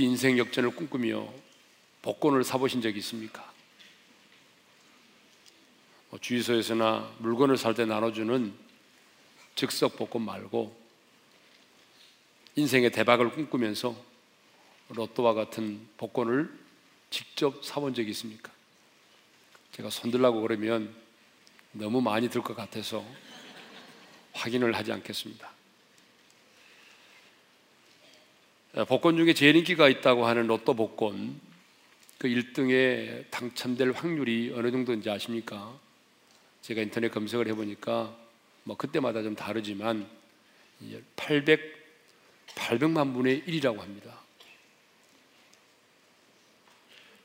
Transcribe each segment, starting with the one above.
혹시 인생 역전을 꿈꾸며 복권을 사보신 적이 있습니까? 뭐 주유소에서나 물건을 살 때 나눠주는 즉석 복권 말고 인생의 대박을 꿈꾸면서 로또와 같은 복권을 직접 사본 적이 있습니까? 제가 손들라고 그러면 너무 많이 들 것 같아서 확인을 하지 않겠습니다. 복권 중에 제일 인기가 있다고 하는 로또 복권 그 1등에 당첨될 확률이 어느 정도인지 아십니까? 제가 인터넷 검색을 해보니까 뭐 그때마다 좀 다르지만 800 800만 분의 1이라고 합니다.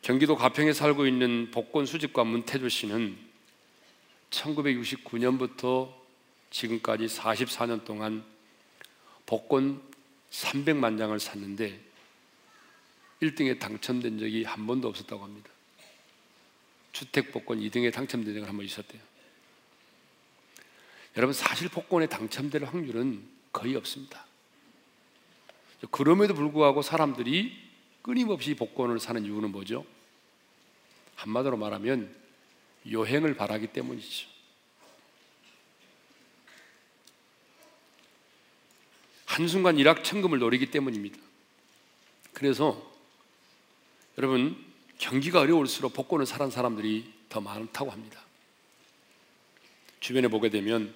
경기도 가평에 살고 있는 복권 수집가 문태조 씨는 1969년부터 지금까지 44년 동안 복권 300만 장을 샀는데 1등에 당첨된 적이 한 번도 없었다고 합니다. 주택 복권 2등에 당첨된 적은 한 번 있었대요. 여러분 사실 복권에 당첨될 확률은 거의 없습니다. 그럼에도 불구하고 사람들이 끊임없이 복권을 사는 이유는 뭐죠? 한마디로 말하면 여행을 바라기 때문이죠. 한순간 일확천금을 노리기 때문입니다. 그래서 여러분 경기가 어려울수록 복권을 사는 사람들이 더 많다고 합니다. 주변에 보게 되면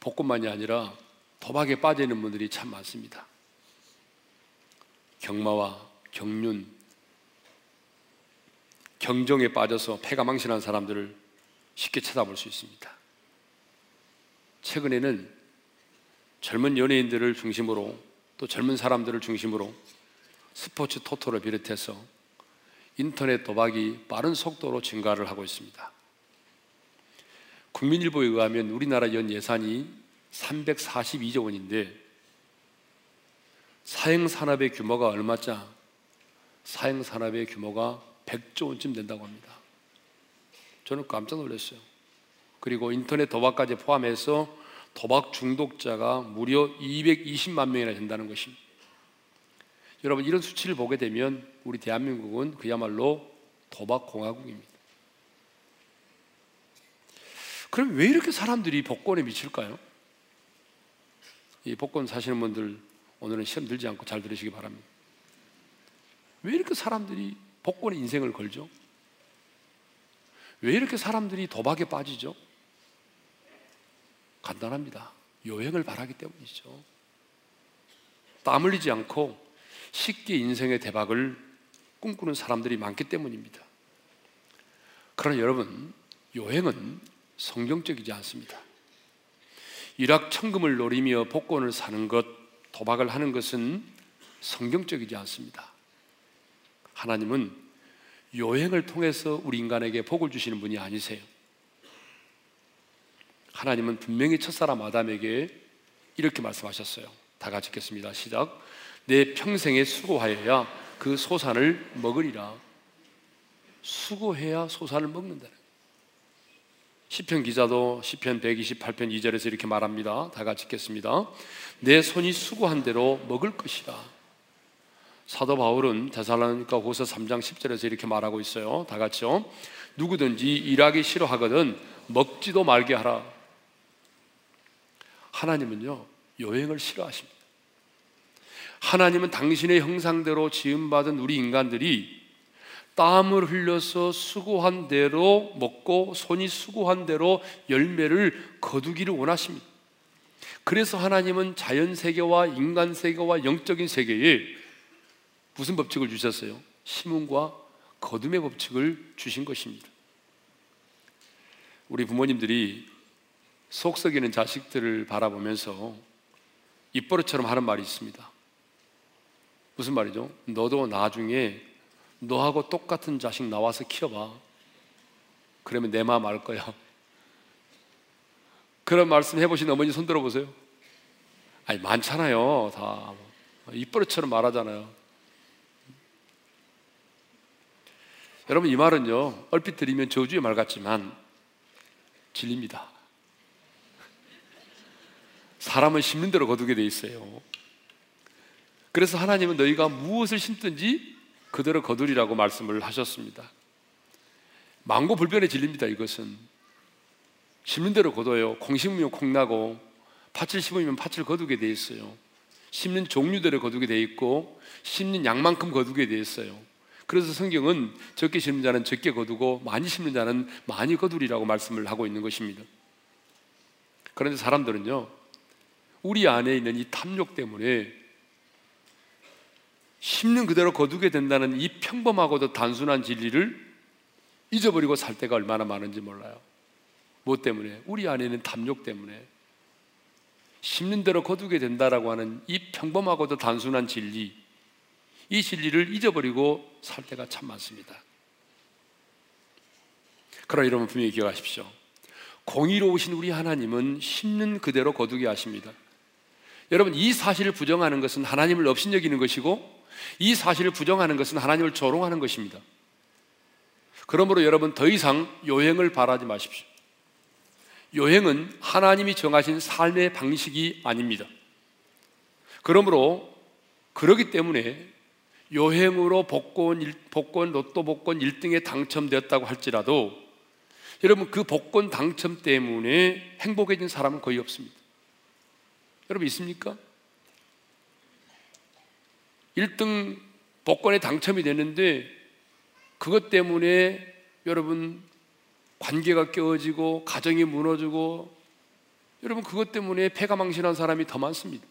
복권만이 아니라 도박에 빠져 있는 분들이 참 많습니다. 경마와 경륜, 경정에 빠져서 패가 망신한 사람들을 쉽게 찾아볼 수 있습니다. 최근에는 젊은 연예인들을 중심으로 또 젊은 사람들을 중심으로 스포츠 토토를 비롯해서 인터넷 도박이 빠른 속도로 증가를 하고 있습니다. 국민일보에 의하면 우리나라 연 예산이 342조 원인데 사행 산업의 규모가 얼마짜? 사행 산업의 규모가 100조 원쯤 된다고 합니다. 저는 깜짝 놀랐어요. 그리고 인터넷 도박까지 포함해서 도박 중독자가 무려 220만 명이나 된다는 것입니다. 여러분 이런 수치를 보게 되면 우리 대한민국은 그야말로 도박 공화국입니다. 그럼 왜 이렇게 사람들이 복권에 미칠까요? 이 복권 사시는 분들 오늘은 시험 들지 않고 잘 들으시기 바랍니다. 왜 이렇게 사람들이 복권에 인생을 걸죠? 왜 이렇게 사람들이 도박에 빠지죠? 간단합니다. 여행을 바라기 때문이죠. 땀 흘리지 않고 쉽게 인생의 대박을 꿈꾸는 사람들이 많기 때문입니다. 그러나 여러분, 여행은 성경적이지 않습니다. 일확천금을 노리며 복권을 사는 것, 도박을 하는 것은 성경적이지 않습니다. 하나님은 여행을 통해서 우리 인간에게 복을 주시는 분이 아니세요. 하나님은 분명히 첫사람 아담에게 이렇게 말씀하셨어요. 다 같이 읽겠습니다. 시작. 내 평생에 수고하여야 그 소산을 먹으리라. 수고해야 소산을 먹는다는 시편 기자도 시편 128편 2절에서 이렇게 말합니다. 다 같이 읽겠습니다. 내 손이 수고한 대로 먹을 것이다. 사도 바울은 데살로니가 후서 3장 10절에서 이렇게 말하고 있어요. 다 같이요. 누구든지 일하기 싫어하거든 먹지도 말게 하라. 하나님은요, 여행을 싫어하십니다. 하나님은 당신의 형상대로 지음받은 우리 인간들이 땀을 흘려서 수고한 대로 먹고 손이 수고한 대로 열매를 거두기를 원하십니다. 그래서 하나님은 자연 세계와 인간 세계와 영적인 세계에 무슨 법칙을 주셨어요? 심음과 거둠의 법칙을 주신 것입니다. 우리 부모님들이 속 썩이는 자식들을 바라보면서 입버릇처럼 하는 말이 있습니다. 무슨 말이죠? 너도 나중에 너하고 똑같은 자식 나와서 키워봐. 그러면 내 마음 알 거야. 그런 말씀 해보신 어머니 손 들어보세요. 아니, 많잖아요. 다. 입버릇처럼 말하잖아요. 여러분, 이 말은요, 얼핏 들으면 저주의 말 같지만 진리입니다. 사람은 심는 대로 거두게 돼 있어요. 그래서 하나님은 너희가 무엇을 심든지 그대로 거두리라고 말씀을 하셨습니다. 망고 불변의 진리입니다. 이것은 심는 대로 거둬요. 콩 심으면 콩 나고 팥을 심으면 팥을 거두게 돼 있어요. 심는 종류대로 거두게 돼 있고 심는 양만큼 거두게 돼 있어요. 그래서 성경은 적게 심는 자는 적게 거두고 많이 심는 자는 많이 거두리라고 말씀을 하고 있는 것입니다. 그런데 사람들은요, 우리 안에 있는 이 탐욕 때문에 심는 그대로 거두게 된다는 이 평범하고도 단순한 진리를 잊어버리고 살 때가 얼마나 많은지 몰라요. 뭐 때문에? 우리 안에 있는 탐욕 때문에. 심는 대로 거두게 된다라고 하는 이 평범하고도 단순한 진리, 이 진리를 잊어버리고 살 때가 참 많습니다. 그러나 여러분 분명히 기억하십시오. 공의로우신 우리 하나님은 심는 그대로 거두게 하십니다. 여러분 이 사실을 부정하는 것은 하나님을 업신여기는 것이고 이 사실을 부정하는 것은 하나님을 조롱하는 것입니다. 그러므로 여러분 더 이상 요행을 바라지 마십시오. 요행은 하나님이 정하신 삶의 방식이 아닙니다. 그러므로 그러기 때문에 요행으로 복권, 복권, 로또 복권 1등에 당첨되었다고 할지라도 여러분 그 복권 당첨 때문에 행복해진 사람은 거의 없습니다. 여러분 있습니까? 1등 복권에 당첨이 됐는데 그것 때문에 여러분 관계가 깨어지고 가정이 무너지고 여러분 그것 때문에 폐가 망신한 사람이 더 많습니다.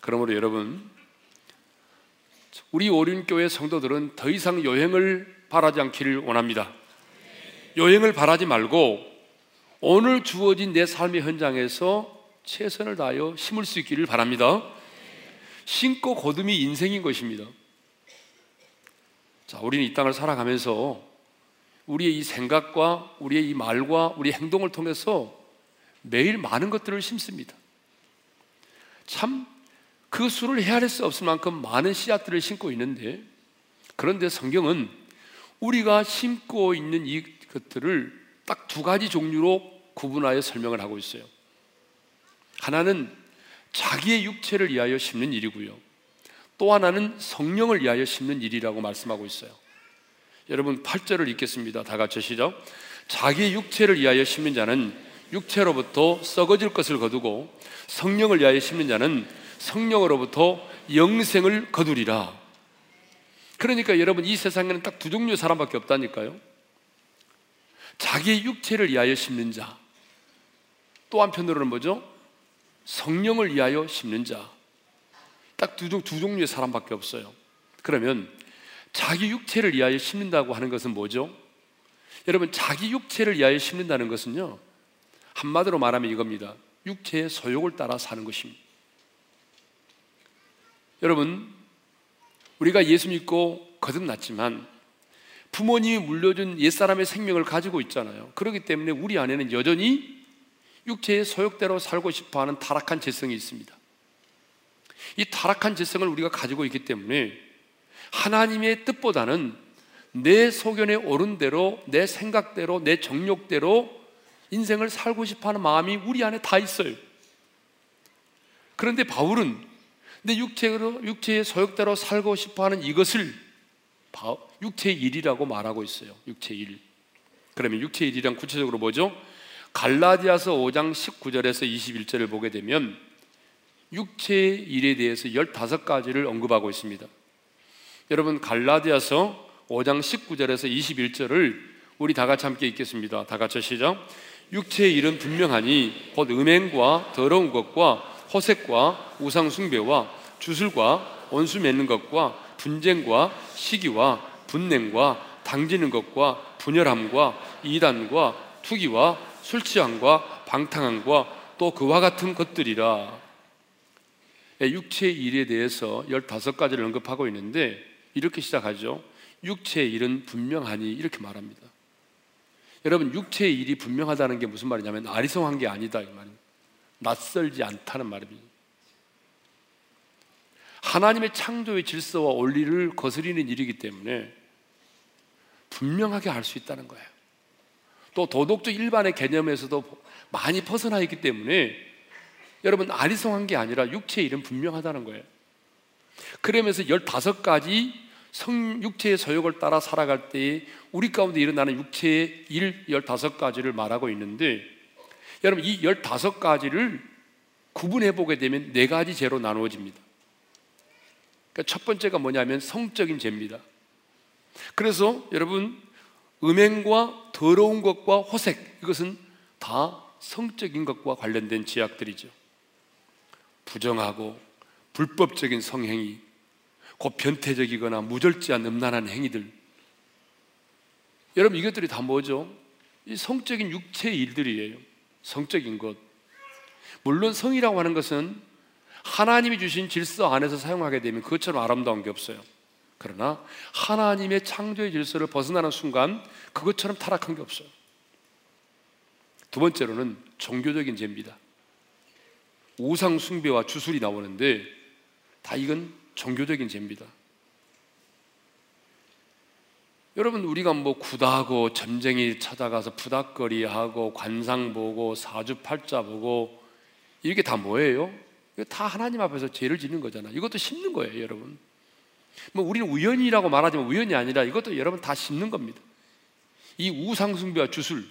그러므로 여러분 우리 오륜교회 성도들은 더 이상 여행을 바라지 않기를 원합니다. 여행을 바라지 말고 오늘 주어진 내 삶의 현장에서 최선을 다하여 심을 수 있기를 바랍니다. 심고 거둠이 인생인 것입니다. 자, 우리는 이 땅을 살아가면서 우리의 이 생각과 우리의 이 말과 우리 행동을 통해서 매일 많은 것들을 심습니다. 참 그 수를 헤아릴 수 없을 만큼 많은 씨앗들을 심고 있는데 그런데 성경은 우리가 심고 있는 이 것들을 딱 두 가지 종류로 구분하여 설명을 하고 있어요. 하나는 자기의 육체를 위하여 심는 일이고요. 또 하나는 성령을 위하여 심는 일이라고 말씀하고 있어요. 여러분 8절을 읽겠습니다. 다 같이 시작. 자기 육체를 위하여 심는 자는 육체로부터 썩어질 것을 거두고 성령을 위하여 심는 자는 성령으로부터 영생을 거두리라. 그러니까 여러분 이 세상에는 딱 두 종류의 사람밖에 없다니까요. 자기의 육체를 위하여 심는 자. 또 한편으로는 뭐죠? 성령을 위하여 심는 자. 딱두 두 종류의 사람밖에 없어요. 그러면 자기 육체를 위하여 심는다고 하는 것은 뭐죠? 여러분, 자기 육체를 위하여 심는다는 것은요, 한마디로 말하면 이겁니다. 육체의 소욕을 따라 사는 것입니다. 여러분, 우리가 예수 믿고 거듭났지만 부모님이 물려준 옛사람의 생명을 가지고 있잖아요. 그렇기 때문에 우리 안에는 여전히 육체의 소욕대로 살고 싶어 하는 타락한 재성이 있습니다. 이 타락한 지성을 우리가 가지고 있기 때문에 하나님의 뜻보다는 내 소견에 옳은 대로, 내 생각대로, 내 정욕대로 인생을 살고 싶어 하는 마음이 우리 안에 다 있어요. 그런데 바울은 내 육체로, 육체의 소욕대로 살고 싶어 하는 이것을 육체의 일이라고 말하고 있어요. 육체의 일. 그러면 육체의 일이란 구체적으로 뭐죠? 갈라디아서 5장 19절에서 21절을 보게 되면 육체의 일에 대해서 15가지를 언급하고 있습니다. 여러분 갈라디아서 5장 19절에서 21절을 우리 다 같이 함께 읽겠습니다. 다 같이 시작. 육체의 일은 분명하니 곧 음행과 더러운 것과 허색과 우상 숭배와 주술과 원수 맺는 것과 분쟁과 시기와 분냉과 당지는 것과 분열함과 이단과 투기와 술 취함과 방탕함과 또 그와 같은 것들이라 예, 육체의 일에 대해서 15가지를 언급하고 있는데 이렇게 시작하죠. 육체의 일은 분명하니 이렇게 말합니다. 여러분 육체의 일이 분명하다는 게 무슨 말이냐면 아리송한 게 아니다 이 말입니다. 낯설지 않다는 말입니다. 하나님의 창조의 질서와 원리를 거스리는 일이기 때문에 분명하게 알 수 있다는 거예요. 또 도덕적 일반의 개념에서도 많이 벗어나 있기 때문에 여러분 아리송한 게 아니라 육체의 일은 분명하다는 거예요. 그러면서 15가지 성 육체의 소욕을 따라 살아갈 때에 우리 가운데 일어나는 육체의 일 15가지를 말하고 있는데 여러분 이 15가지를 구분해 보게 되면 네 가지 죄로 나누어집니다. 그러니까 첫 번째가 뭐냐면 성적인 죄입니다. 그래서 여러분 음행과 더러운 것과 호색 이것은 다 성적인 것과 관련된 지약들이죠. 부정하고 불법적인 성행위, 곧 변태적이거나 무절제한 음란한 행위들. 여러분 이것들이 다 뭐죠? 이 성적인 육체의 일들이에요. 성적인 것. 물론 성이라고 하는 것은 하나님이 주신 질서 안에서 사용하게 되면 그것처럼 아름다운 게 없어요. 그러나 하나님의 창조의 질서를 벗어나는 순간 그것처럼 타락한 게 없어요. 두 번째로는 종교적인 죄입니다. 우상 숭배와 주술이 나오는데 다 이건 종교적인 죄입니다. 여러분 우리가 뭐 구다하고 점쟁이 찾아가서 부닥거리하고 관상 보고 사주팔자 보고 이게 다 뭐예요? 이거 다 하나님 앞에서 죄를 짓는 거잖아. 이것도 심는 거예요, 여러분. 뭐 우리는 우연이라고 말하지만 우연이 아니라 이것도 여러분 다 심는 겁니다. 이 우상 숭배와 주술.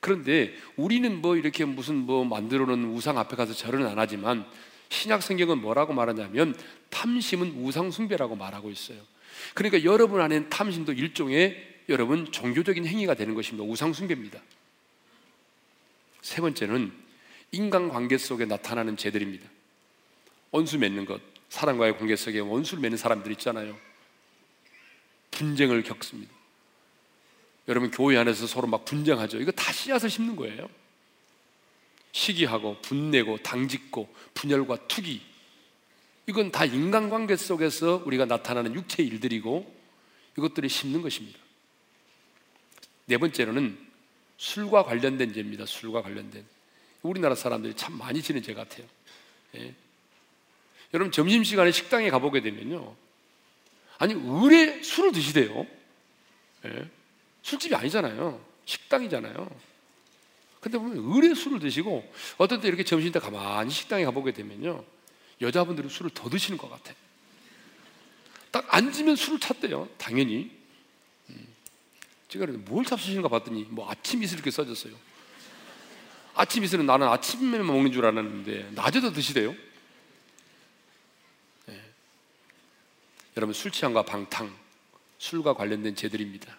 그런데 우리는 뭐 이렇게 무슨 뭐 만들어 놓은 우상 앞에 가서 절은 안 하지만 신약 성경은 뭐라고 말하냐면 탐심은 우상 숭배라고 말하고 있어요. 그러니까 여러분 안에는 탐심도 일종의 여러분 종교적인 행위가 되는 것입니다. 우상 숭배입니다. 세 번째는 인간 관계 속에 나타나는 죄들입니다. 원수 맺는 것, 사람과의 관계 속에 원수를 맺는 사람들 있잖아요. 분쟁을 겪습니다. 여러분 교회 안에서 서로 막 분쟁하죠. 이거 다 씨앗을 심는 거예요. 시기하고 분내고 당짓고 분열과 투기 이건 다 인간관계 속에서 우리가 나타나는 육체의 일들이고 이것들이 심는 것입니다. 네 번째로는 술과 관련된 죄입니다. 술과 관련된 우리나라 사람들이 참 많이 지는 죄 같아요. 예. 여러분 점심시간에 식당에 가보게 되면요. 아니 의뢰 술을 드시대요. 예. 술집이 아니잖아요. 식당이잖아요. 근데 보면 의뢰 술을 드시고 어떤 때 이렇게 점심 때 가만히 식당에 가보게 되면요. 여자분들은 술을 더 드시는 것 같아. 딱 앉으면 술을 찾대요. 당연히. 음. 제가 뭘 잡수시는가 봤더니 뭐 아침 이슬 이렇게 써졌어요. 아침 이슬은 나는 아침에만 먹는 줄 알았는데 낮에도 드시대요. 여러분 술 취함과 방탕, 술과 관련된 죄들입니다.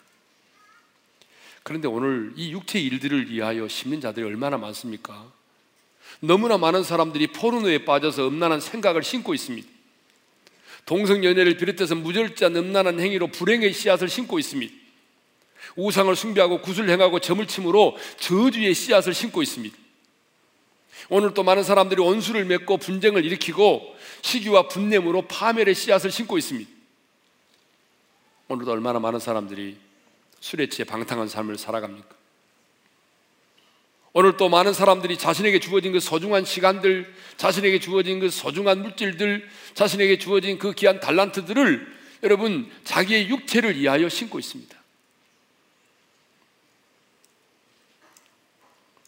그런데 오늘 이 육체 일들을 위하여 심는 자들이 얼마나 많습니까? 너무나 많은 사람들이 포르노에 빠져서 음란한 생각을 심고 있습니다. 동성연애를 비롯해서 무절제한 음란한 행위로 불행의 씨앗을 심고 있습니다. 우상을 숭배하고 구슬 행하고 점을 침으로 저주의 씨앗을 심고 있습니다. 오늘 또 많은 사람들이 원수를 맺고 분쟁을 일으키고 시기와 분냄으로 파멸의 씨앗을 심고 있습니다. 오늘도 얼마나 많은 사람들이 술에 취해 방탕한 삶을 살아갑니까? 오늘 또 많은 사람들이 자신에게 주어진 그 소중한 시간들, 자신에게 주어진 그 소중한 물질들, 자신에게 주어진 그 귀한 달란트들을 여러분 자기의 육체를 위하여 신고 있습니다.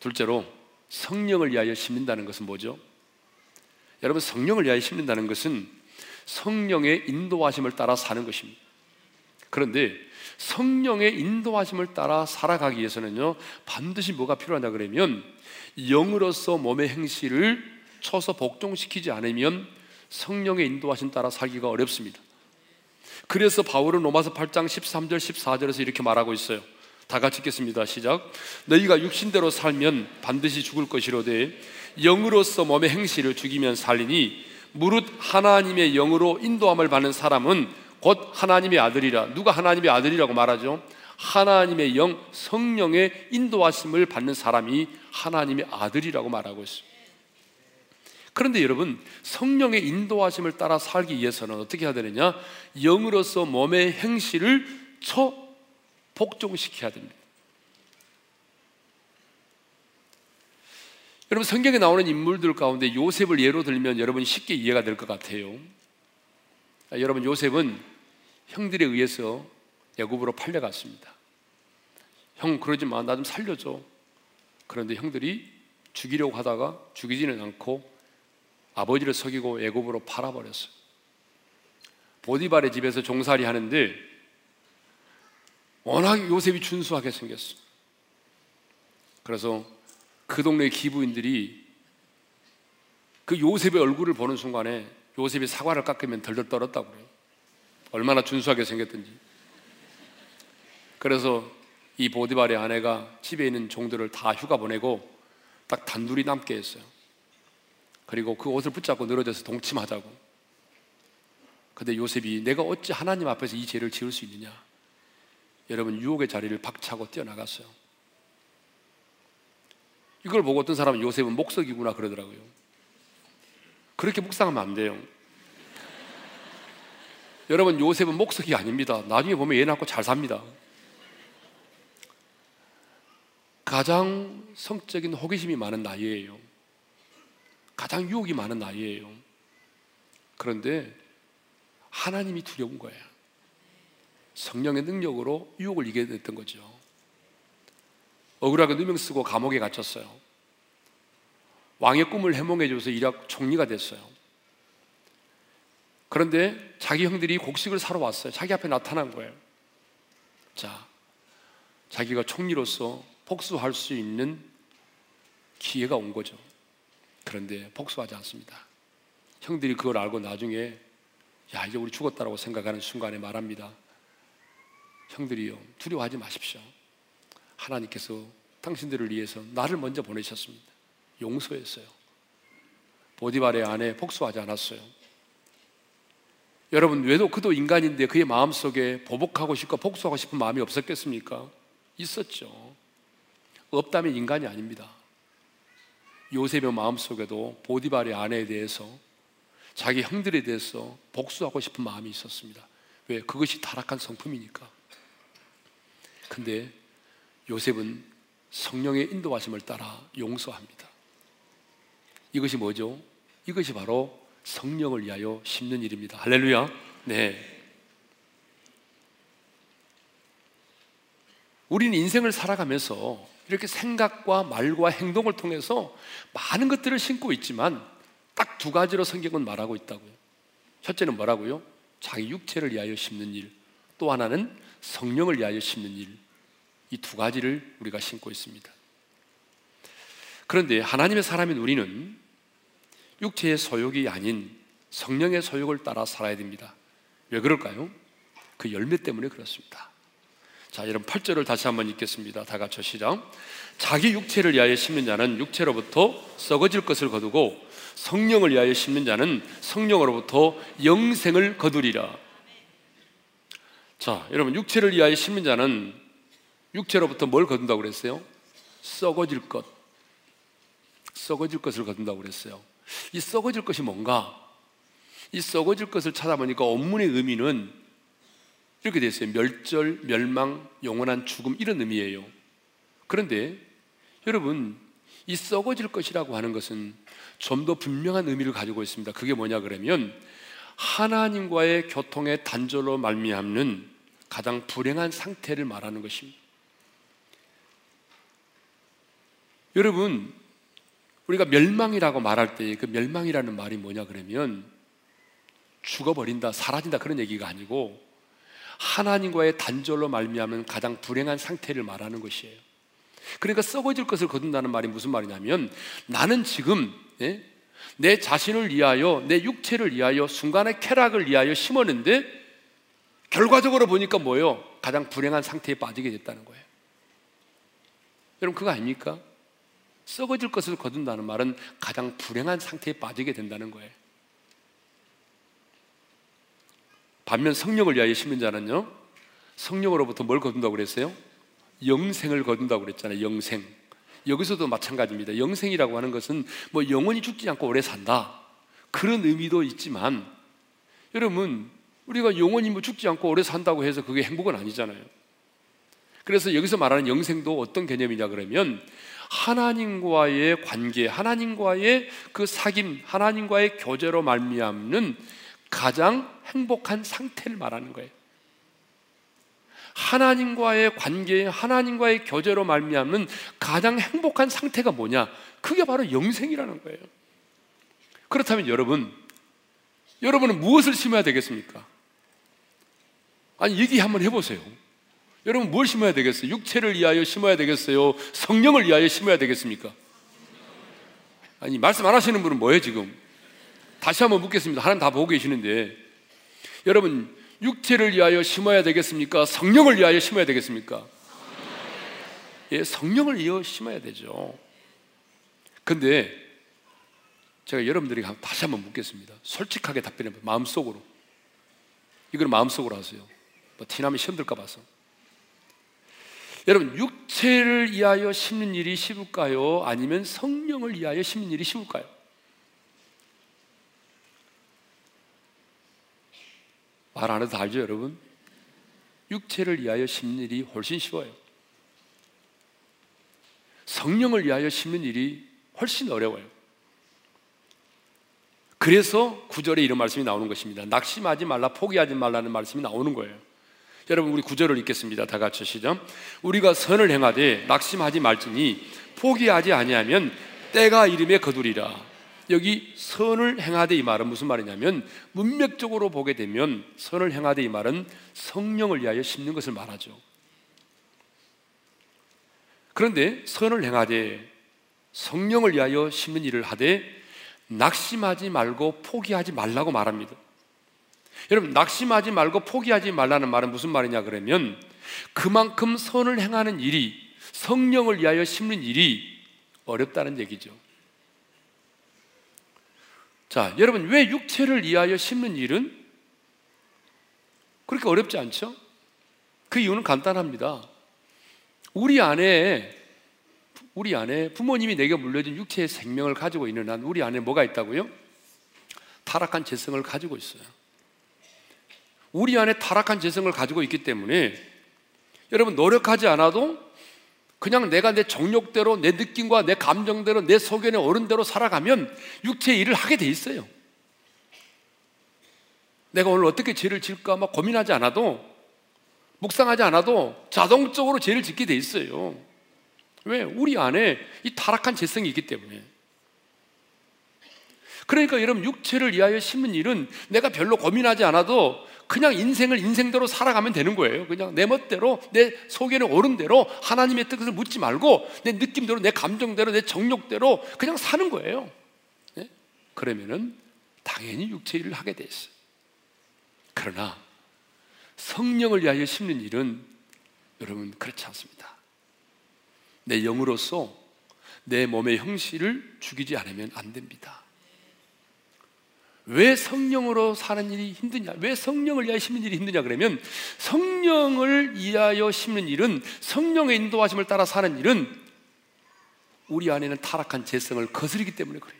둘째로 성령을 위하여 심는다는 것은 뭐죠? 여러분 성령을 위하여 심는다는 것은 성령의 인도하심을 따라 사는 것입니다. 그런데 성령의 인도하심을 따라 살아가기 위해서는요, 반드시 뭐가 필요하다 그러면 영으로서 몸의 행실을 쳐서 복종시키지 않으면 성령의 인도하심 따라 살기가 어렵습니다. 그래서 바울은 로마서 8장 13절 14절에서 이렇게 말하고 있어요. 다 같이 읽겠습니다. 시작. 너희가 육신대로 살면 반드시 죽을 것이로되 영으로서 몸의 행실을 죽이면 살리니 무릇 하나님의 영으로 인도함을 받는 사람은 곧 하나님의 아들이라. 누가 하나님의 아들이라고 말하죠? 하나님의 영, 성령의 인도하심을 받는 사람이 하나님의 아들이라고 말하고 있습니다. 그런데 여러분, 성령의 인도하심을 따라 살기 위해서는 어떻게 해야 되느냐? 영으로서 몸의 행실을 초 복종시켜야 됩니다. 여러분, 성경에 나오는 인물들 가운데 요셉을 예로 들면 여러분이 쉽게 이해가 될 것 같아요. 아, 여러분 요셉은 형들에 의해서 애굽으로 팔려갔습니다. 형 그러지 마, 나 좀 살려줘. 그런데 형들이 죽이려고 하다가 죽이지는 않고 아버지를 속이고 애굽으로 팔아버렸어요. 보디발의 집에서 종살이 하는데 워낙 요셉이 준수하게 생겼어. 그래서 그 동네 기부인들이 그 요셉의 얼굴을 보는 순간에 요셉이 사과를 깎으면 덜덜 떨었다고 그래요. 얼마나 준수하게 생겼든지. 그래서 이 보디발의 아내가 집에 있는 종들을 다 휴가 보내고 딱 단둘이 남게 했어요. 그리고 그 옷을 붙잡고 늘어져서 동침하자고. 근데 요셉이 내가 어찌 하나님 앞에서 이 죄를 지을 수 있느냐? 여러분 유혹의 자리를 박차고 뛰어나갔어요. 이걸 보고 어떤 사람은 요셉은 목석이구나 그러더라고요. 그렇게 묵상하면 안 돼요. 여러분 요셉은 목석이 아닙니다. 나중에 보면 얘 낳고 잘 삽니다. 가장 성적인 호기심이 많은 나이예요. 가장 유혹이 많은 나이예요. 그런데 하나님이 두려운 거예요. 성령의 능력으로 유혹을 이겨냈던 거죠. 억울하게 누명 쓰고 감옥에 갇혔어요. 왕의 꿈을 해몽해줘서 이락 총리가 됐어요. 그런데 자기 형들이 곡식을 사러 왔어요. 자기 앞에 나타난 거예요. 자, 자기가 총리로서 복수할 수 있는 기회가 온 거죠. 그런데 복수하지 않습니다. 형들이 그걸 알고 나중에 야, 이제 우리 죽었다라고 생각하는 순간에 말합니다. 형들이요, 두려워하지 마십시오. 하나님께서 당신들을 위해서 나를 먼저 보내셨습니다. 용서했어요. 보디발의 아내 복수하지 않았어요. 여러분, 왜도 그도 인간인데 그의 마음속에 보복하고 싶고 복수하고 싶은 마음이 없었겠습니까? 있었죠. 없다면 인간이 아닙니다. 요셉의 마음속에도 보디발의 아내에 대해서 자기 형들에 대해서 복수하고 싶은 마음이 있었습니다. 왜? 그것이 타락한 성품이니까. 근데 요셉은 성령의 인도하심을 따라 용서합니다. 이것이 뭐죠? 이것이 바로 성령을 위하여 심는 일입니다. 할렐루야. 네. 우리는 인생을 살아가면서 이렇게 생각과 말과 행동을 통해서 많은 것들을 심고 있지만 딱 두 가지로 성경은 말하고 있다고요. 첫째는 뭐라고요? 자기 육체를 위하여 심는 일. 또 하나는 성령을 위하여 심는 일. 이 두 가지를 우리가 심고 있습니다. 그런데 하나님의 사람인 우리는 육체의 소욕이 아닌 성령의 소욕을 따라 살아야 됩니다. 왜 그럴까요? 그 열매 때문에 그렇습니다. 자, 여러분 8절을 다시 한번 읽겠습니다. 다 같이 시작. 자기 육체를 위하여 심는 자는 육체로부터 썩어질 것을 거두고 성령을 위하여 심는 자는 성령으로부터 영생을 거두리라. 자, 여러분 육체를 위하여 심는 자는 육체로부터 뭘 거둔다고 그랬어요? 썩어질 것. 썩어질 것을 거둔다고 그랬어요. 이 썩어질 것이 뭔가? 이 썩어질 것을 찾아보니까 원문의 의미는 이렇게 되어 있어요. 멸절, 멸망, 영원한 죽음 이런 의미예요. 그런데 여러분 이 썩어질 것이라고 하는 것은 좀 더 분명한 의미를 가지고 있습니다. 그게 뭐냐 그러면 하나님과의 교통의 단절로 말미암는 가장 불행한 상태를 말하는 것입니다. 여러분 우리가 멸망이라고 말할 때 그 멸망이라는 말이 뭐냐 그러면 죽어버린다, 사라진다 그런 얘기가 아니고 하나님과의 단절로 말미암은 가장 불행한 상태를 말하는 것이에요. 그러니까 썩어질 것을 거둔다는 말이 무슨 말이냐면 나는 지금 예? 내 자신을 위하여 내 육체를 위하여 순간의 쾌락을 위하여 심었는데 결과적으로 보니까 뭐예요? 가장 불행한 상태에 빠지게 됐다는 거예요. 여러분 그거 아닙니까? 썩어질 것을 거둔다는 말은 가장 불행한 상태에 빠지게 된다는 거예요. 반면 성령을 위하여 심는 자는요, 성령으로부터 뭘 거둔다고 그랬어요? 영생을 거둔다고 그랬잖아요. 영생. 여기서도 마찬가지입니다. 영생이라고 하는 것은 뭐 영원히 죽지 않고 오래 산다. 그런 의미도 있지만, 여러분, 우리가 영원히 뭐 죽지 않고 오래 산다고 해서 그게 행복은 아니잖아요. 그래서 여기서 말하는 영생도 어떤 개념이냐 그러면 하나님과의 관계, 하나님과의 그 사귐, 하나님과의 교제로 말미암는 가장 행복한 상태를 말하는 거예요. 하나님과의 관계, 하나님과의 교제로 말미암는 가장 행복한 상태가 뭐냐? 그게 바로 영생이라는 거예요. 그렇다면 여러분, 여러분은 무엇을 심어야 되겠습니까? 아니, 얘기 한번 해보세요. 여러분, 뭘 심어야 되겠어요? 육체를 위하여 심어야 되겠어요? 성령을 위하여 심어야 되겠습니까? 아니, 말씀 안 하시는 분은 뭐예요, 지금? 다시 한번 묻겠습니다. 하나님 다 보고 계시는데. 여러분, 육체를 위하여 심어야 되겠습니까? 성령을 위하여 심어야 되겠습니까? 예, 성령을 위하여 심어야 되죠. 근데 제가 여러분들이 다시 한번 묻겠습니다. 솔직하게 답변해 봐요. 마음속으로. 이걸 마음속으로 하세요. 뭐 티나면 시험 들까 봐서. 여러분, 육체를 위하여 심는 일이 쉬울까요? 아니면 성령을 위하여 심는 일이 쉬울까요? 말 안 해도 알죠, 여러분? 육체를 위하여 심는 일이 훨씬 쉬워요. 성령을 위하여 심는 일이 훨씬 어려워요. 그래서 구절에 이런 말씀이 나오는 것입니다. 낙심하지 말라, 포기하지 말라는 말씀이 나오는 거예요. 여러분, 우리 구절을 읽겠습니다. 다 같이 시작. 우리가 선을 행하되 낙심하지 말지니 포기하지 아니하면 때가 이름에 거두리라. 여기 선을 행하되 이 말은 무슨 말이냐면 문맥적으로 보게 되면 선을 행하되 이 말은 성령을 위하여 심는 것을 말하죠. 그런데 선을 행하되 성령을 위하여 심는 일을 하되 낙심하지 말고 포기하지 말라고 말합니다. 여러분, 낙심하지 말고 포기하지 말라는 말은 무슨 말이냐 그러면 그만큼 선을 행하는 일이 성령을 위하여 심는 일이 어렵다는 얘기죠. 자, 여러분, 왜 육체를 위하여 심는 일은 그렇게 어렵지 않죠? 그 이유는 간단합니다. 우리 안에 우리 안에 부모님이 내게 물려준 육체의 생명을 가지고 있는 한 우리 안에 뭐가 있다고요? 타락한 재성을 가지고 있어요. 우리 안에 타락한 재성을 가지고 있기 때문에 여러분 노력하지 않아도 그냥 내가 내 정욕대로 내 느낌과 내 감정대로 내 소견에 오른 대로 살아가면 육체의 일을 하게 돼 있어요. 내가 오늘 어떻게 죄를 질까 막 고민하지 않아도 묵상하지 않아도 자동적으로 죄를 짓게 돼 있어요. 왜? 우리 안에 이 타락한 재성이 있기 때문에. 그러니까 여러분 육체를 위하여 심는 일은 내가 별로 고민하지 않아도 그냥 인생을 인생대로 살아가면 되는 거예요. 그냥 내 멋대로 내 속에는 옳은 대로 하나님의 뜻을 묻지 말고 내 느낌대로 내 감정대로 내 정욕대로 그냥 사는 거예요. 네? 그러면은 당연히 육체 일을 하게 돼 있어요. 그러나 성령을 위하여 심는 일은 여러분 그렇지 않습니다. 내 영으로서 내 몸의 형실을 죽이지 않으면 안 됩니다. 왜 성령으로 사는 일이 힘드냐? 왜 성령을 위하여 심는 일이 힘드냐? 그러면 성령을 위하여 심는 일은 성령의 인도하심을 따라 사는 일은 우리 안에는 타락한 재성을 거스르기 때문에 그래요.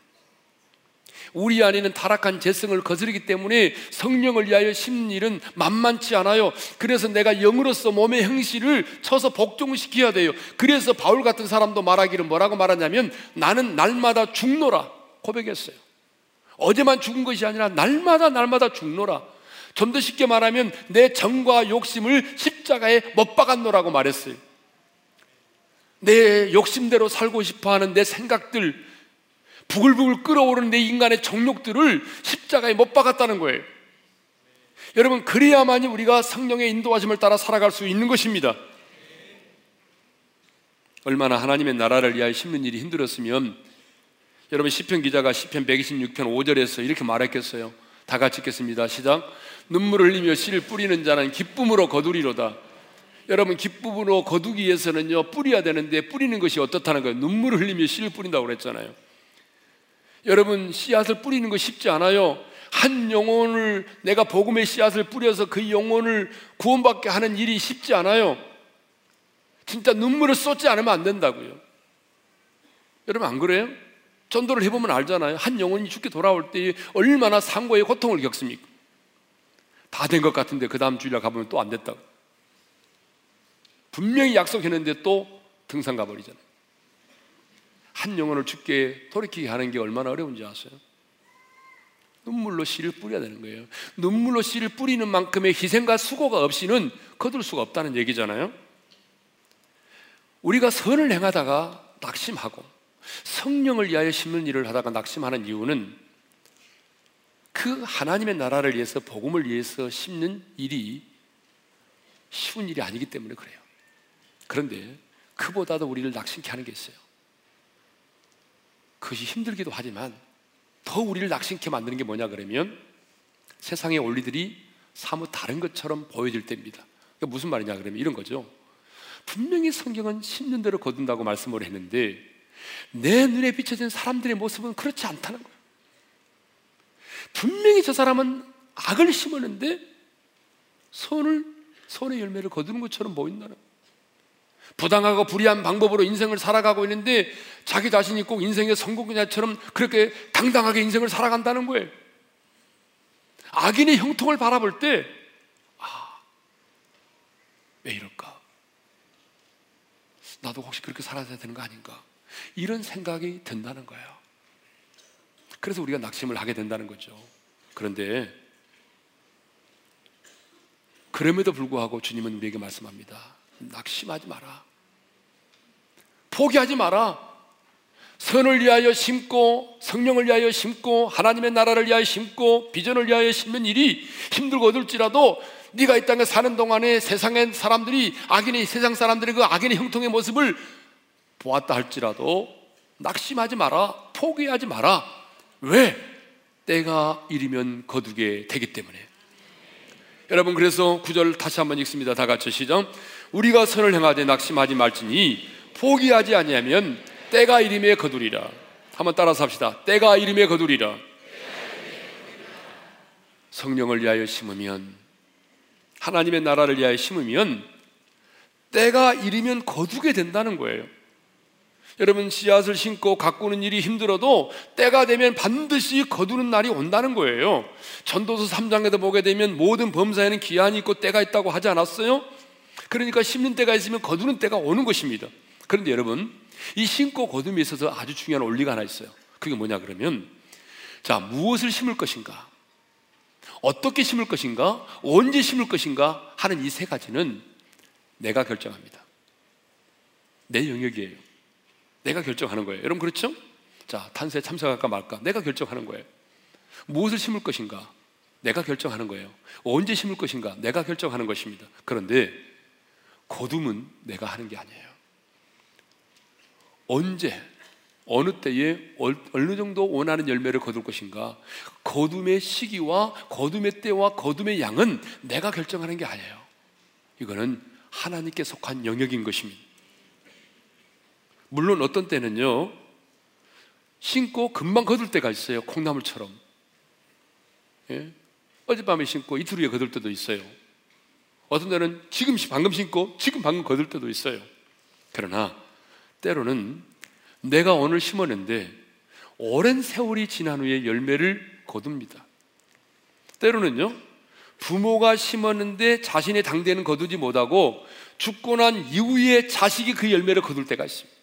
우리 안에는 타락한 재성을 거스르기 때문에 성령을 위하여 심는 일은 만만치 않아요. 그래서 내가 영으로서 몸의 형실을 쳐서 복종시켜야 돼요. 그래서 바울 같은 사람도 말하기를 뭐라고 말하냐면 나는 날마다 죽노라 고백했어요. 어제만 죽은 것이 아니라 날마다 날마다 죽노라. 좀 더 쉽게 말하면 내 정과 욕심을 십자가에 못 박았노라고 말했어요. 내 욕심대로 살고 싶어 하는 내 생각들, 부글부글 끓어오르는 내 인간의 정욕들을 십자가에 못 박았다는 거예요. 여러분, 그래야만이 우리가 성령의 인도하심을 따라 살아갈 수 있는 것입니다. 얼마나 하나님의 나라를 위하여 심는 일이 힘들었으면 여러분 시편 기자가 시편 126편 5절에서 이렇게 말했겠어요. 다 같이 읽겠습니다. 시작. 눈물을 흘리며 씨를 뿌리는 자는 기쁨으로 거두리로다. 여러분 기쁨으로 거두기 위해서는요 뿌려야 되는데 뿌리는 것이 어떻다는 거예요. 눈물을 흘리며 씨를 뿌린다고 그랬잖아요. 여러분 씨앗을 뿌리는 거 쉽지 않아요. 한 영혼을 내가 복음의 씨앗을 뿌려서 그 영혼을 구원받게 하는 일이 쉽지 않아요. 진짜 눈물을 쏟지 않으면 안 된다고요. 여러분 안 그래요? 전도를 해보면 알잖아요. 한 영혼이 죽게 돌아올 때 얼마나 상고의 고통을 겪습니까? 다 된 것 같은데 그 다음 주일날 가보면 또 안 됐다고. 분명히 약속했는데 또 등산 가버리잖아요. 한 영혼을 죽게 돌이키게 하는 게 얼마나 어려운지 아세요? 눈물로 씨를 뿌려야 되는 거예요. 눈물로 씨를 뿌리는 만큼의 희생과 수고가 없이는 거둘 수가 없다는 얘기잖아요. 우리가 선을 행하다가 낙심하고 성령을 위하여 심는 일을 하다가 낙심하는 이유는 그 하나님의 나라를 위해서 복음을 위해서 심는 일이 쉬운 일이 아니기 때문에 그래요. 그런데 그보다도 우리를 낙심케 하는 게 있어요. 그것이 힘들기도 하지만 더 우리를 낙심케 만드는 게 뭐냐 그러면 세상의 원리들이 사뭇 다른 것처럼 보여질 때입니다. 그러니까 무슨 말이냐 그러면 이런 거죠. 분명히 성경은 10년대로 거둔다고 말씀을 했는데 내 눈에 비춰진 사람들의 모습은 그렇지 않다는 거예요. 분명히 저 사람은 악을 심었는데 손을 손의 열매를 거두는 것처럼 보인다는 거예요. 부당하고 불의한 방법으로 인생을 살아가고 있는데 자기 자신이 꼭 인생의 성공자처럼 그렇게 당당하게 인생을 살아간다는 거예요. 악인의 형통을 바라볼 때, 아, 왜 이럴까? 나도 혹시 그렇게 살아야 되는 거 아닌가? 이런 생각이 든다는 거예요. 그래서 우리가 낙심을 하게 된다는 거죠. 그런데, 그럼에도 불구하고 주님은 우리에게 말씀합니다. 낙심하지 마라. 포기하지 마라. 선을 위하여 심고 성령을 위하여 심고 하나님의 나라를 위하여 심고 비전을 위하여 심는 일이 힘들고 어들지라도 네가 이 땅에 사는 동안에 세상의 사람들이 악인의 세상 사람들의 그 악인의 형통의 모습을 보았다 할지라도 낙심하지 마라 포기하지 마라 왜 때가 이르면 거두게 되기 때문에 여러분 그래서 구절 다시 한번 읽습니다 다 같이 시작 우리가 선을 행하되 낙심하지 말지니 포기하지 아니하면 때가 이름에 거두리라. 한번 따라서 합시다. 때가 이름에 거두리라. 성령을 위하여 심으면 하나님의 나라를 위하여 심으면 때가 이르면 거두게 된다는 거예요. 여러분 씨앗을 심고 가꾸는 일이 힘들어도 때가 되면 반드시 거두는 날이 온다는 거예요. 전도서 3장에도 보게 되면 모든 범사에는 기한이 있고 때가 있다고 하지 않았어요? 그러니까 심는 때가 있으면 거두는 때가 오는 것입니다. 그런데 여러분, 이 심고 거둠에 있어서 아주 중요한 원리가 하나 있어요. 그게 뭐냐 그러면, 자, 무엇을 심을 것인가? 어떻게 심을 것인가? 언제 심을 것인가? 하는 이 세 가지는 내가 결정합니다. 내 영역이에요. 내가 결정하는 거예요. 여러분 그렇죠? 자, 탄소에 참석할까 말까? 내가 결정하는 거예요. 무엇을 심을 것인가? 내가 결정하는 거예요. 언제 심을 것인가? 내가 결정하는 것입니다. 그런데 거둠은 내가 하는 게 아니에요. 언제 어느 때에 어느 정도 원하는 열매를 거둘 것인가 거둠의 시기와 거둠의 때와 거둠의 양은 내가 결정하는 게 아니에요 이거는 하나님께 속한 영역인 것입니다 물론 어떤 때는요 신고 금방 거둘 때가 있어요 콩나물처럼 예? 어젯밤에 신고 이틀 후에 거둘 때도 있어요 어떤 때는 지금 방금 신고 지금 방금 거둘 때도 있어요 그러나 때로는 내가 오늘 심었는데 오랜 세월이 지난 후에 열매를 거둡니다. 때로는요, 부모가 심었는데 자신의 당대는 거두지 못하고 죽고 난 이후에 자식이 그 열매를 거둘 때가 있습니다.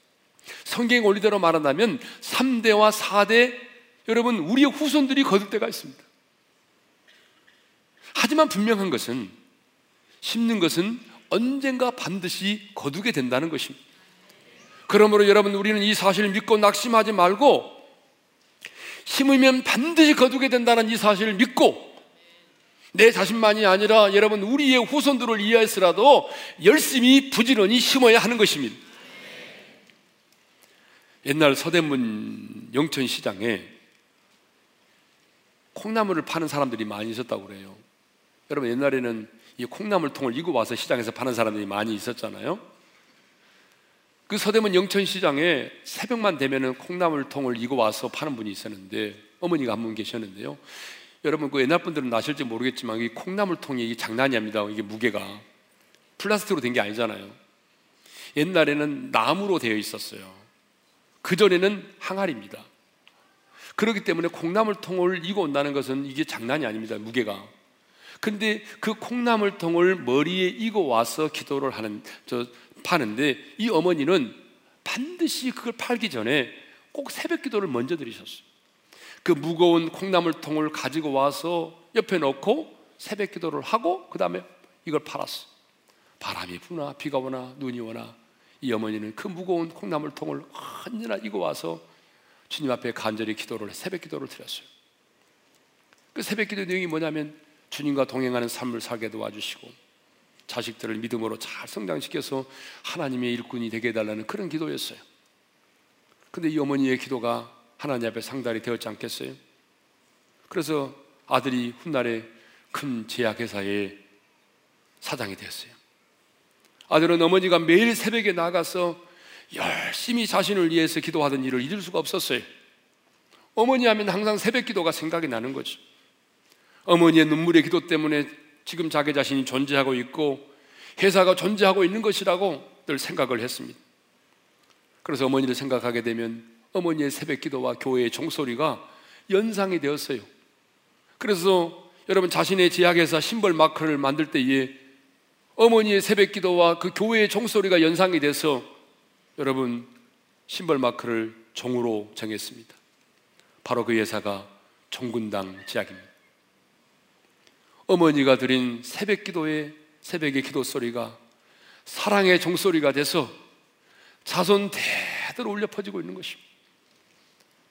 성경 원리대로 말한다면 3대와 4대 여러분 우리의 후손들이 거둘 때가 있습니다. 하지만 분명한 것은 심는 것은 언젠가 반드시 거두게 된다는 것입니다. 그러므로 여러분 우리는 이 사실을 믿고 낙심하지 말고 심으면 반드시 거두게 된다는 이 사실을 믿고 내 자신만이 아니라 여러분 우리의 후손들을 위해서라도 열심히 부지런히 심어야 하는 것입니다. 옛날 서대문 영천 시장에 콩나물을 파는 사람들이 많이 있었다고 그래요. 여러분 옛날에는 이 콩나물 통을 이고 와서 시장에서 파는 사람들이 많이 있었잖아요. 그 서대문 영천시장에 새벽만 되면은 콩나물 통을 이고 와서 파는 분이 있었는데 어머니가 한 분 계셨는데요. 여러분 그 옛날 분들은 아실지 모르겠지만 이 콩나물 통이 이게 장난이 아닙니다. 이게 무게가 플라스틱으로 된 게 아니잖아요. 옛날에는 나무로 되어 있었어요. 그 전에는 항아리입니다. 그렇기 때문에 콩나물통을 이고 온다는 것은 이게 장난이 아닙니다. 무게가. 근데 그 콩나물통을 머리에 이고 와서 기도를 하는 저 파는데 이 어머니는 반드시 그걸 팔기 전에 꼭 새벽 기도를 먼저 드리셨어요. 그 무거운 콩나물통을 가지고 와서 옆에 놓고 새벽 기도를 하고 그 다음에 이걸 팔았어. 바람이 부나 비가 오나 눈이 오나 이 어머니는 그 무거운 콩나물 통을 언제나 이고 와서 주님 앞에 간절히 기도를 새벽 기도를 드렸어요. 그 새벽 기도 내용이 뭐냐면 주님과 동행하는 삶을 살게 도와주시고 자식들을 믿음으로 잘 성장시켜서 하나님의 일꾼이 되게 해달라는 그런 기도였어요. 근데 이 어머니의 기도가 하나님 앞에 상달이 되었지 않겠어요? 그래서 아들이 훗날에 큰 제약회사의 사장이 되었어요. 아들은 어머니가 매일 새벽에 나가서 열심히 자신을 위해서 기도하던 일을 잊을 수가 없었어요. 어머니 하면 항상 새벽 기도가 생각이 나는 거죠. 어머니의 눈물의 기도 때문에 지금 자기 자신이 존재하고 있고 회사가 존재하고 있는 것이라고 늘 생각을 했습니다. 그래서 어머니를 생각하게 되면 어머니의 새벽 기도와 교회의 종소리가 연상이 되었어요. 그래서 여러분 자신의 제약회사 심벌 마크를 만들 때에 어머니의 새벽 기도와 그 교회의 종소리가 연상이 돼서 여러분 심벌 마크를 종으로 정했습니다. 바로 그 회사가 종군당 제약입니다. 어머니가 드린 새벽 기도의 새벽의 기도 소리가 사랑의 종소리가 돼서 자손 대대로 울려 퍼지고 있는 것입니다.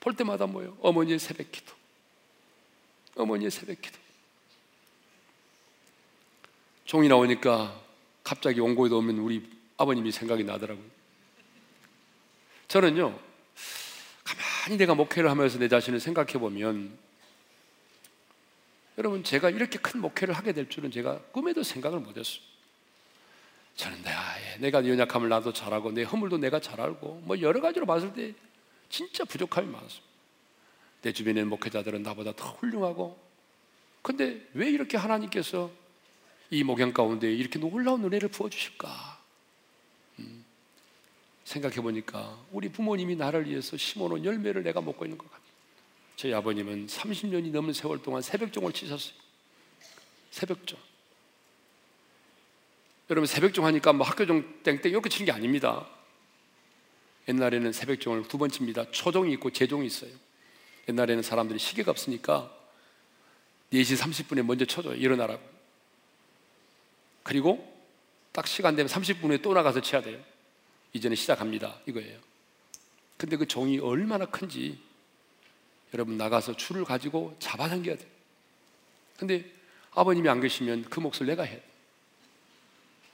볼 때마다 뭐예요? 어머니의 새벽 기도. 어머니의 새벽 기도. 종이 나오니까 갑자기 원고에 오면 우리 아버님이 생각이 나더라고요. 저는요, 가만히 내가 목회를 하면서 내 자신을 생각해 보면, 여러분, 제가 이렇게 큰 목회를 하게 될 줄은 제가 꿈에도 생각을 못 했어요. 저는 내가, 예, 내가 연약함을 나도 잘 알고, 내 허물도 내가 잘 알고, 뭐 여러 가지로 봤을 때 진짜 부족함이 많았어요. 내 주변에 목회자들은 나보다 더 훌륭하고, 근데 왜 이렇게 하나님께서 이 목양 가운데 이렇게 놀라운 은혜를 부어주실까? 음, 생각해 보니까 우리 부모님이 나를 위해서 심어놓은 열매를 내가 먹고 있는 것 같아요. 저희 아버님은 30년이 넘는 세월 동안 새벽종을 치셨어요. 새벽종. 여러분 새벽종 하니까 뭐 학교종 땡땡 이렇게 치는 게 아닙니다. 옛날에는 새벽종을 두 번 칩니다. 초종이 있고 재종이 있어요. 옛날에는 사람들이 시계가 없으니까 4시 30분에 먼저 쳐줘요. 일어나라고. 그리고 딱 시간 되면 30분 후에 또 나가서 쳐야 돼요. 이제는 시작합니다. 이거예요. 근데 그 종이 얼마나 큰지 여러분 나가서 줄을 가지고 잡아당겨야 돼요. 근데 아버님이 안 계시면 그 몫을 내가 해.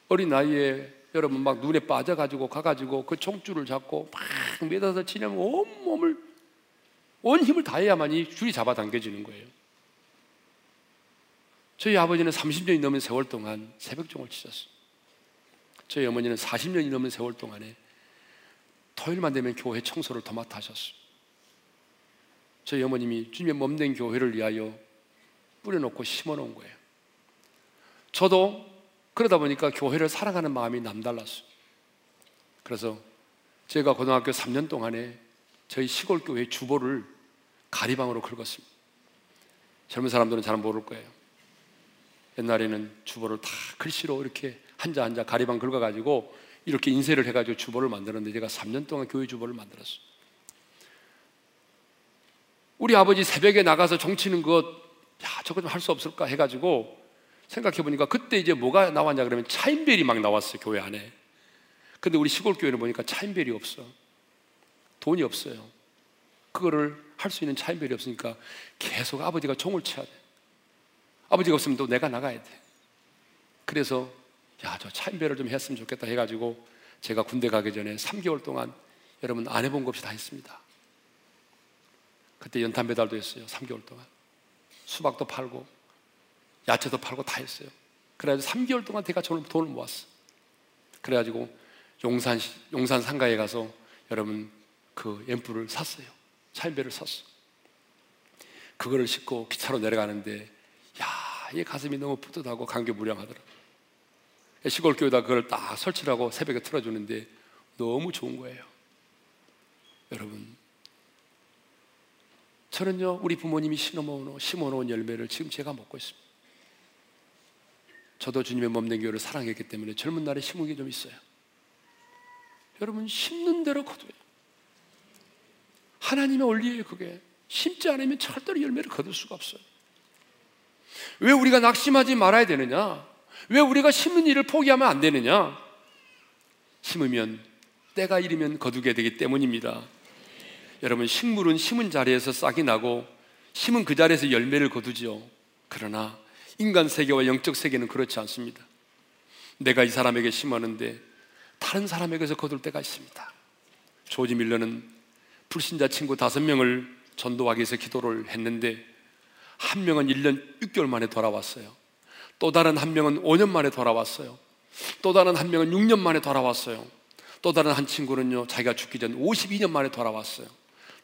어린 나이에 여러분 막 눈에 빠져가지고 가가지고 그 총줄을 잡고 막 매다서 치려면 온 몸을 온 힘을 다해야만이 줄이 잡아당겨지는 거예요. 저희 아버지는 30년이 넘은 세월 동안 새벽종을 치셨어요. 저희 어머니는 40년이 넘은 세월 동안에 토요일만 되면 교회 청소를 도맡아 하셨어요. 저희 어머님이 주님의 몸된 교회를 위하여 뿌려놓고 심어놓은 거예요. 저도 그러다 보니까 교회를 사랑하는 마음이 남달랐어요. 그래서 제가 고등학교 3년 동안에 저희 시골 교회 주보를 가리방으로 긁었습니다. 젊은 사람들은 잘 모를 거예요. 옛날에는 주보를 다 글씨로 이렇게 한자 한자 가리방 긁어가지고 이렇게 인쇄를 해가지고 주보를 만들었는데 제가 3년 동안 교회 주보를 만들었어요. 우리 아버지 새벽에 나가서 종치는 것, 야, 저거 좀 할 수 없을까 해가지고 생각해 보니까 그때 이제 뭐가 나왔냐 그러면 차인벨이 막 나왔어요, 교회 안에. 근데 우리 시골 교회는 보니까 차인벨이 없어. 돈이 없어요. 그거를 할 수 있는 차인벨이 없으니까 계속 아버지가 종을 쳐야 돼. 아버지가 없으면 또 내가 나가야 돼. 그래서 야, 저 차인배를 좀 했으면 좋겠다 해가지고 제가 군대 가기 전에 3개월 동안 여러분 안 해본 것 없이 다 했습니다. 그때 연탄 배달도 했어요. 3개월 동안. 수박도 팔고 야채도 팔고 다 했어요. 그래가지고 3개월 동안 제가 돈을, 돈을 모았어. 그래가지고 용산, 용산 상가에 가서 여러분 그 앰플을 샀어요. 차인배를 샀어. 그거를 싣고 기차로 내려가는데 야, 이 가슴이 너무 뿌듯하고 감개무량하더라. 시골 교회다 그걸 딱 설치를 하고 새벽에 틀어주는데 너무 좋은 거예요. 여러분, 저는요, 우리 부모님이 심어놓은, 심어놓은 열매를 지금 제가 먹고 있습니다. 저도 주님의 몸된 교회를 사랑했기 때문에 젊은 날에 심은 게 좀 있어요. 여러분, 심는 대로 거둬요. 하나님의 원리예요, 그게. 심지 않으면 절대로 열매를 거둘 수가 없어요. 왜 우리가 낙심하지 말아야 되느냐? 왜 우리가 심는 일을 포기하면 안 되느냐? 심으면 때가 이르면 거두게 되기 때문입니다. 여러분 식물은 심은 자리에서 싹이 나고 심은 그 자리에서 열매를 거두지요. 그러나 인간 세계와 영적 세계는 그렇지 않습니다. 내가 이 사람에게 심었는데 다른 사람에게서 거둘 때가 있습니다. 조지 밀러는 불신자 친구 다섯 명을 전도하기 위해서 기도를 했는데 한 명은 1년 6개월 만에 돌아왔어요. 또 다른 한 명은 5년 만에 돌아왔어요. 또 다른 한 명은 6년 만에 돌아왔어요. 또 다른 한 친구는요, 자기가 죽기 전 52년 만에 돌아왔어요.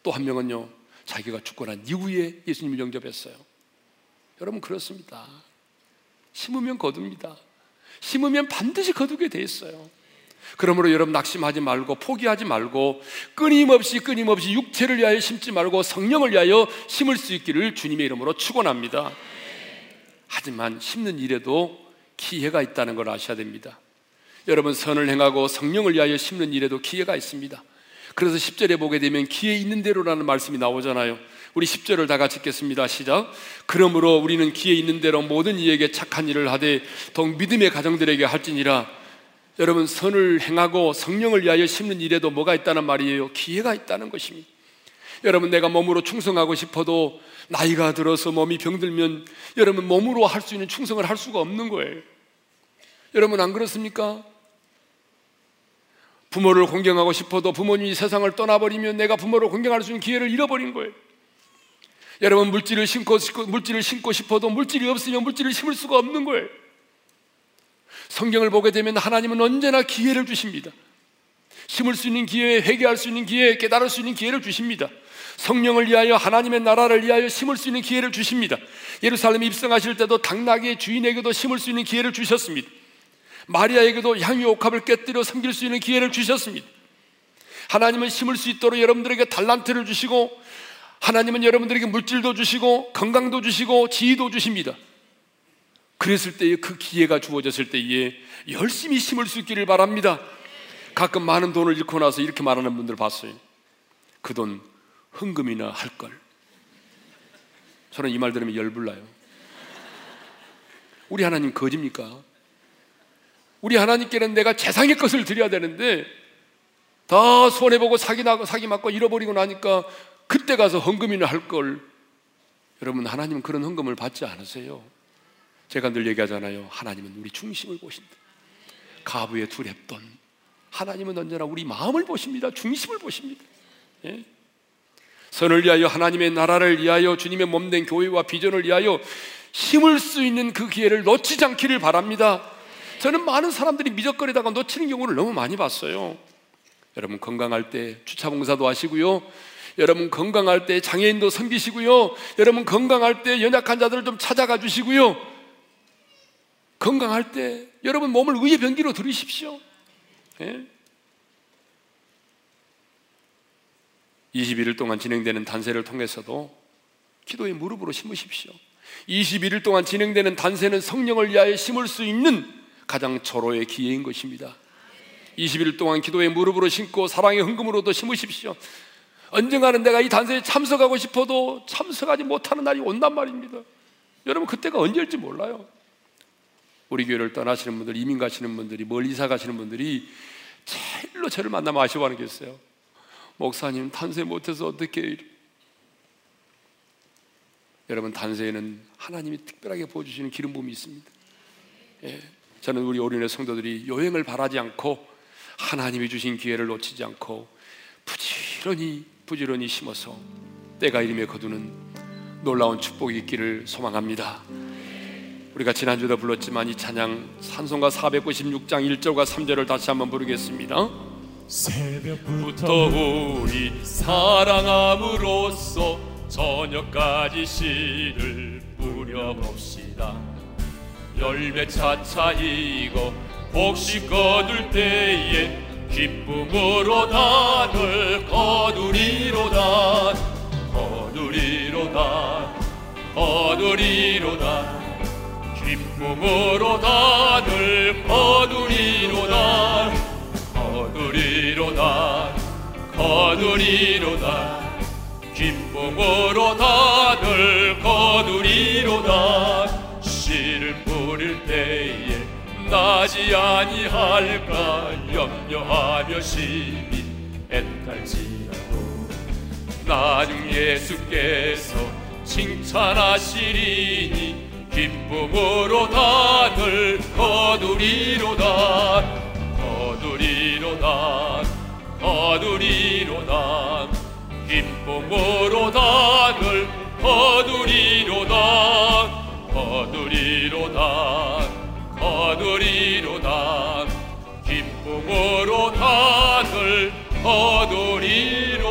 또 한 명은요, 자기가 죽고 난 이후에 예수님을 영접했어요. 여러분, 그렇습니다. 심으면 거둡니다. 심으면 반드시 거두게 돼 있어요. 그러므로 여러분 낙심하지 말고 포기하지 말고 끊임없이 끊임없이 육체를 위하여 심지 말고 성령을 위하여 심을 수 있기를 주님의 이름으로 축원합니다. 하지만 심는 일에도 기회가 있다는 걸 아셔야 됩니다. 여러분 선을 행하고 성령을 위하여 심는 일에도 기회가 있습니다. 그래서 10절에 보게 되면 기회 있는 대로라는 말씀이 나오잖아요. 우리 10절을 다 같이 읽겠습니다. 시작. 그러므로 우리는 기회 있는 대로 모든 이에게 착한 일을 하되 더욱 믿음의 가정들에게 할지니라. 여러분 선을 행하고 성령을 위하여 심는 일에도 뭐가 있다는 말이에요? 기회가 있다는 것입니다. 여러분 내가 몸으로 충성하고 싶어도 나이가 들어서 몸이 병들면 여러분 몸으로 할 수 있는 충성을 할 수가 없는 거예요. 여러분 안 그렇습니까? 부모를 공경하고 싶어도 부모님이 세상을 떠나버리면 내가 부모를 공경할 수 있는 기회를 잃어버린 거예요. 여러분 물질을 심고 물질을 심고 싶어도 물질이 없으면 물질을 심을 수가 없는 거예요. 성경을 보게 되면 하나님은 언제나 기회를 주십니다. 심을 수 있는 기회, 회개할 수 있는 기회, 깨달을 수 있는 기회를 주십니다. 성령을 위하여 하나님의 나라를 위하여 심을 수 있는 기회를 주십니다. 예루살렘 입성하실 때도 당나귀의 주인에게도 심을 수 있는 기회를 주셨습니다. 마리아에게도 향유 옥합을 깨뜨려 섬길 수 있는 기회를 주셨습니다. 하나님은 심을 수 있도록 여러분들에게 달란트를 주시고 하나님은 여러분들에게 물질도 주시고 건강도 주시고 지위도 주십니다. 그랬을 때에 그 기회가 주어졌을 때에 열심히 심을 수 있기를 바랍니다. 가끔 많은 돈을 잃고 나서 이렇게 말하는 분들 봤어요. 그돈 헌금이나 할 걸. 저는 이 말 들으면 열불나요. 우리 하나님 거짓입니까? 우리 하나님께는 내가 재상의 것을 드려야 되는데 다 손해보고 사기, 나고 사기 맞고 잃어버리고 나니까 그때 가서 헌금이나 할 걸. 여러분, 하나님은 그런 헌금을 받지 않으세요. 제가 늘 얘기하잖아요. 하나님은 우리 중심을 보신다. 가부의 두렵던 하나님은 언제나 우리 마음을 보십니다. 중심을 보십니다. 예? 선을 위하여 하나님의 나라를 위하여 주님의 몸된 교회와 비전을 위하여 심을 수 있는 그 기회를 놓치지 않기를 바랍니다. 저는 많은 사람들이 미적거리다가 놓치는 경우를 너무 많이 봤어요. 여러분 건강할 때 주차 봉사도 하시고요. 여러분 건강할 때 장애인도 섬기시고요. 여러분 건강할 때 연약한 자들을 좀 찾아가 주시고요. 건강할 때 여러분 몸을 의의 병기로 들으십시오. 예? 21일 동안 진행되는 단세를 통해서도 기도의 무릎으로 심으십시오. 21일 동안 진행되는 단세는 성령을 위하여 심을 수 있는 가장 절호의 기회인 것입니다. 20일 동안 기도의 무릎으로 심고 사랑의 흥금으로도 심으십시오. 언젠가는 내가 이 단세에 참석하고 싶어도 참석하지 못하는 날이 온단 말입니다. 여러분 그때가 언제일지 몰라요. 우리 교회를 떠나시는 분들, 이민 가시는 분들이 멀리 이사 가시는 분들이 제일로 저를 만나면 아쉬워하는 게 있어요. 목사님 탄세 못해서 어떻게 여러분 단세에는 하나님이 특별하게 보여주시는 기름 부음이 있습니다. 예, 저는 우리 오륜의 성도들이 여행을 바라지 않고 하나님이 주신 기회를 놓치지 않고 부지런히 부지런히 심어서 때가 이름에 거두는 놀라운 축복이 있기를 소망합니다. 우리가 지난주도 불렀지만 이 찬양 산송가 496장 1절과 3절을 다시 한번 부르겠습니다. 새벽부터 우리 사랑함으로써 저녁까지 씨를 뿌려봅시다. 열매 차차이고 복식 거둘 때에 기쁨으로 단을 거두리로다. 거두리로다. 거두리로다 기쁨으로 단을 거두리로다. 거두리로다. 거두리로다. 기쁨으로 단을 거두리로다. 씨를 뿌릴 때에 나지 아니할까 염려하며 시민 애탈지라도 나중 예수께서 칭찬하시리니 기쁨으로 단을 거두리로다. 거두리로다. 거두리로다. 기쁨으로 단을 거두리로다. 거두리로다. 거두리로다. 기쁨으로 단을 거두리로다.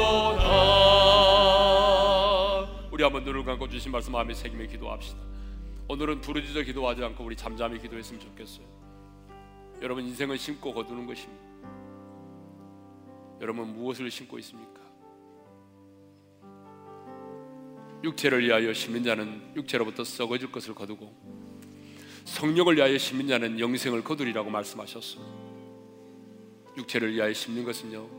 우리 한번 눈을 감고 주신 말씀 마음에 새기며 기도합시다 오늘은 부르짖어 기도하지 않고 우리 잠잠히 기도했으면 좋겠어요 여러분 인생은 심고 거두는 것입니다 여러분 무엇을 심고 있습니까? 육체를 위하여 심는 자는 육체로부터 썩어질 것을 거두고 성령을 위하여 심는 자는 영생을 거두리라고 말씀하셨어. 육체를 위하여 심는 것은요.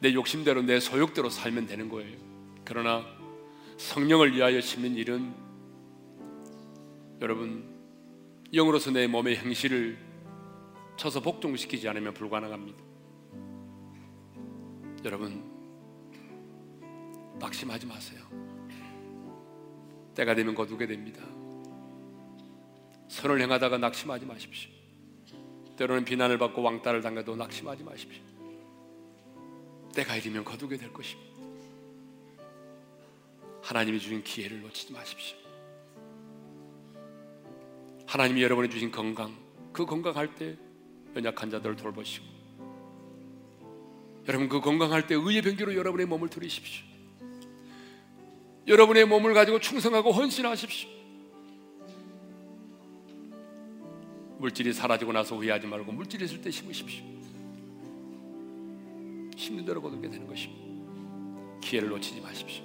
내 욕심대로 내 소욕대로 살면 되는 거예요. 그러나 성령을 위하여 심는 일은 여러분 영으로서 내 몸의 행실을 쳐서 복종시키지 않으면 불가능합니다. 여러분 낙심하지 마세요. 때가 되면 거두게 됩니다. 선을 행하다가 낙심하지 마십시오. 때로는 비난을 받고 왕따를 당해도 낙심하지 마십시오. 때가 이르면 거두게 될 것입니다. 하나님이 주신 기회를 놓치지 마십시오. 하나님이 여러분이 주신 건강, 그 건강할 때 연약한 자들을 돌보시고 여러분 그 건강할 때 의의 변기로 여러분의 몸을 들이십시오. 여러분의 몸을 가지고 충성하고 헌신하십시오. 물질이 사라지고 나서 후회하지 말고 물질이 있을 때 심으십시오. 심는 대로 거두게 되는 것입니다. 기회를 놓치지 마십시오.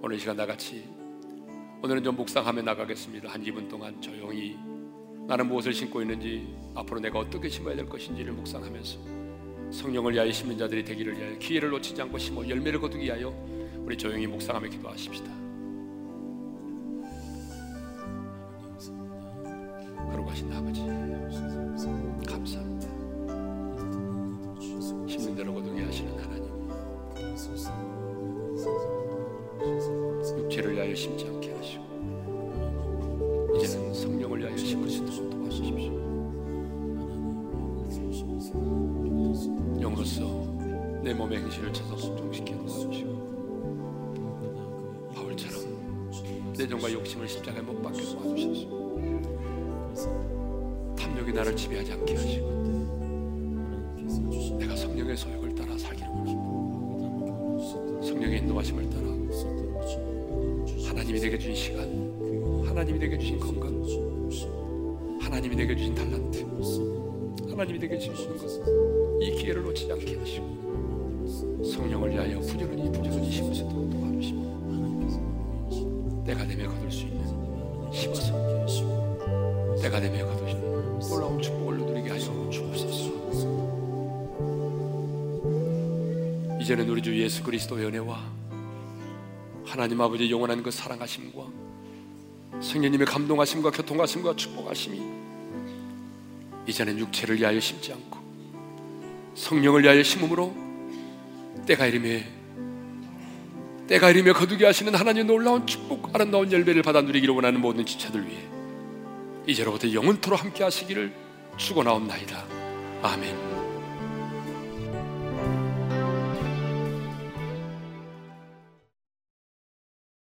오늘 시간 나같이 오늘은 좀 묵상하며 나가겠습니다. 한 2분 동안 조용히 나는 무엇을 심고 있는지 앞으로 내가 어떻게 심어야 될 것인지를 묵상하면서 성령을 위하여 심는 자들이 되기를 위하여 기회를 놓치지 않고 심어 열매를 거두기 위하여 우리 조용히 묵상하며 기도하십시다. 거룩하신 아버지 감사합니다. 심는 대로 거두게 하시는 하나님 육체를 위하여 심지 않게 하시고 이제는 성령을 위하여 심을 수 있도록 도와주십시오. 영으로서 내 몸의 행실을 찾아 순종시켜 도와주시고 바울처럼 내 정과 욕심을 십자가에 못 박게 도와주셔서 탐욕이 나를 지배하지 않게 하시고 하나님이 내게 주신 건강, 하나님이 내게 주신 달란트, 하나님이 내게 주신 모든 것, 이 기회를 놓치지 않게 하시고 성령을 위하여 부지런히 부지런히 심을 수 있도록 도와주시고 때가 되며 거둘 수 있는 심어서 때가 되며 거둘 수 있는 놀라운 축복을 누리게 하여 주옵소서. 이제는 우리 주 예수 그리스도의 은혜와 하나님 아버지 영원한 그 사랑하심과 성령님의 감동하심과 교통하심과 축복하심이 이제는 육체를 위하여 심지 않고 성령을 위하여 심음으로 때가 이름에 때가 이름에 거두게 하시는 하나님의 놀라운 축복 아름다운 열매를 받아 누리기를 원하는 모든 지체들 위해 이제로부터 영원토록 함께 하시기를 축원하옵나이다. 아멘.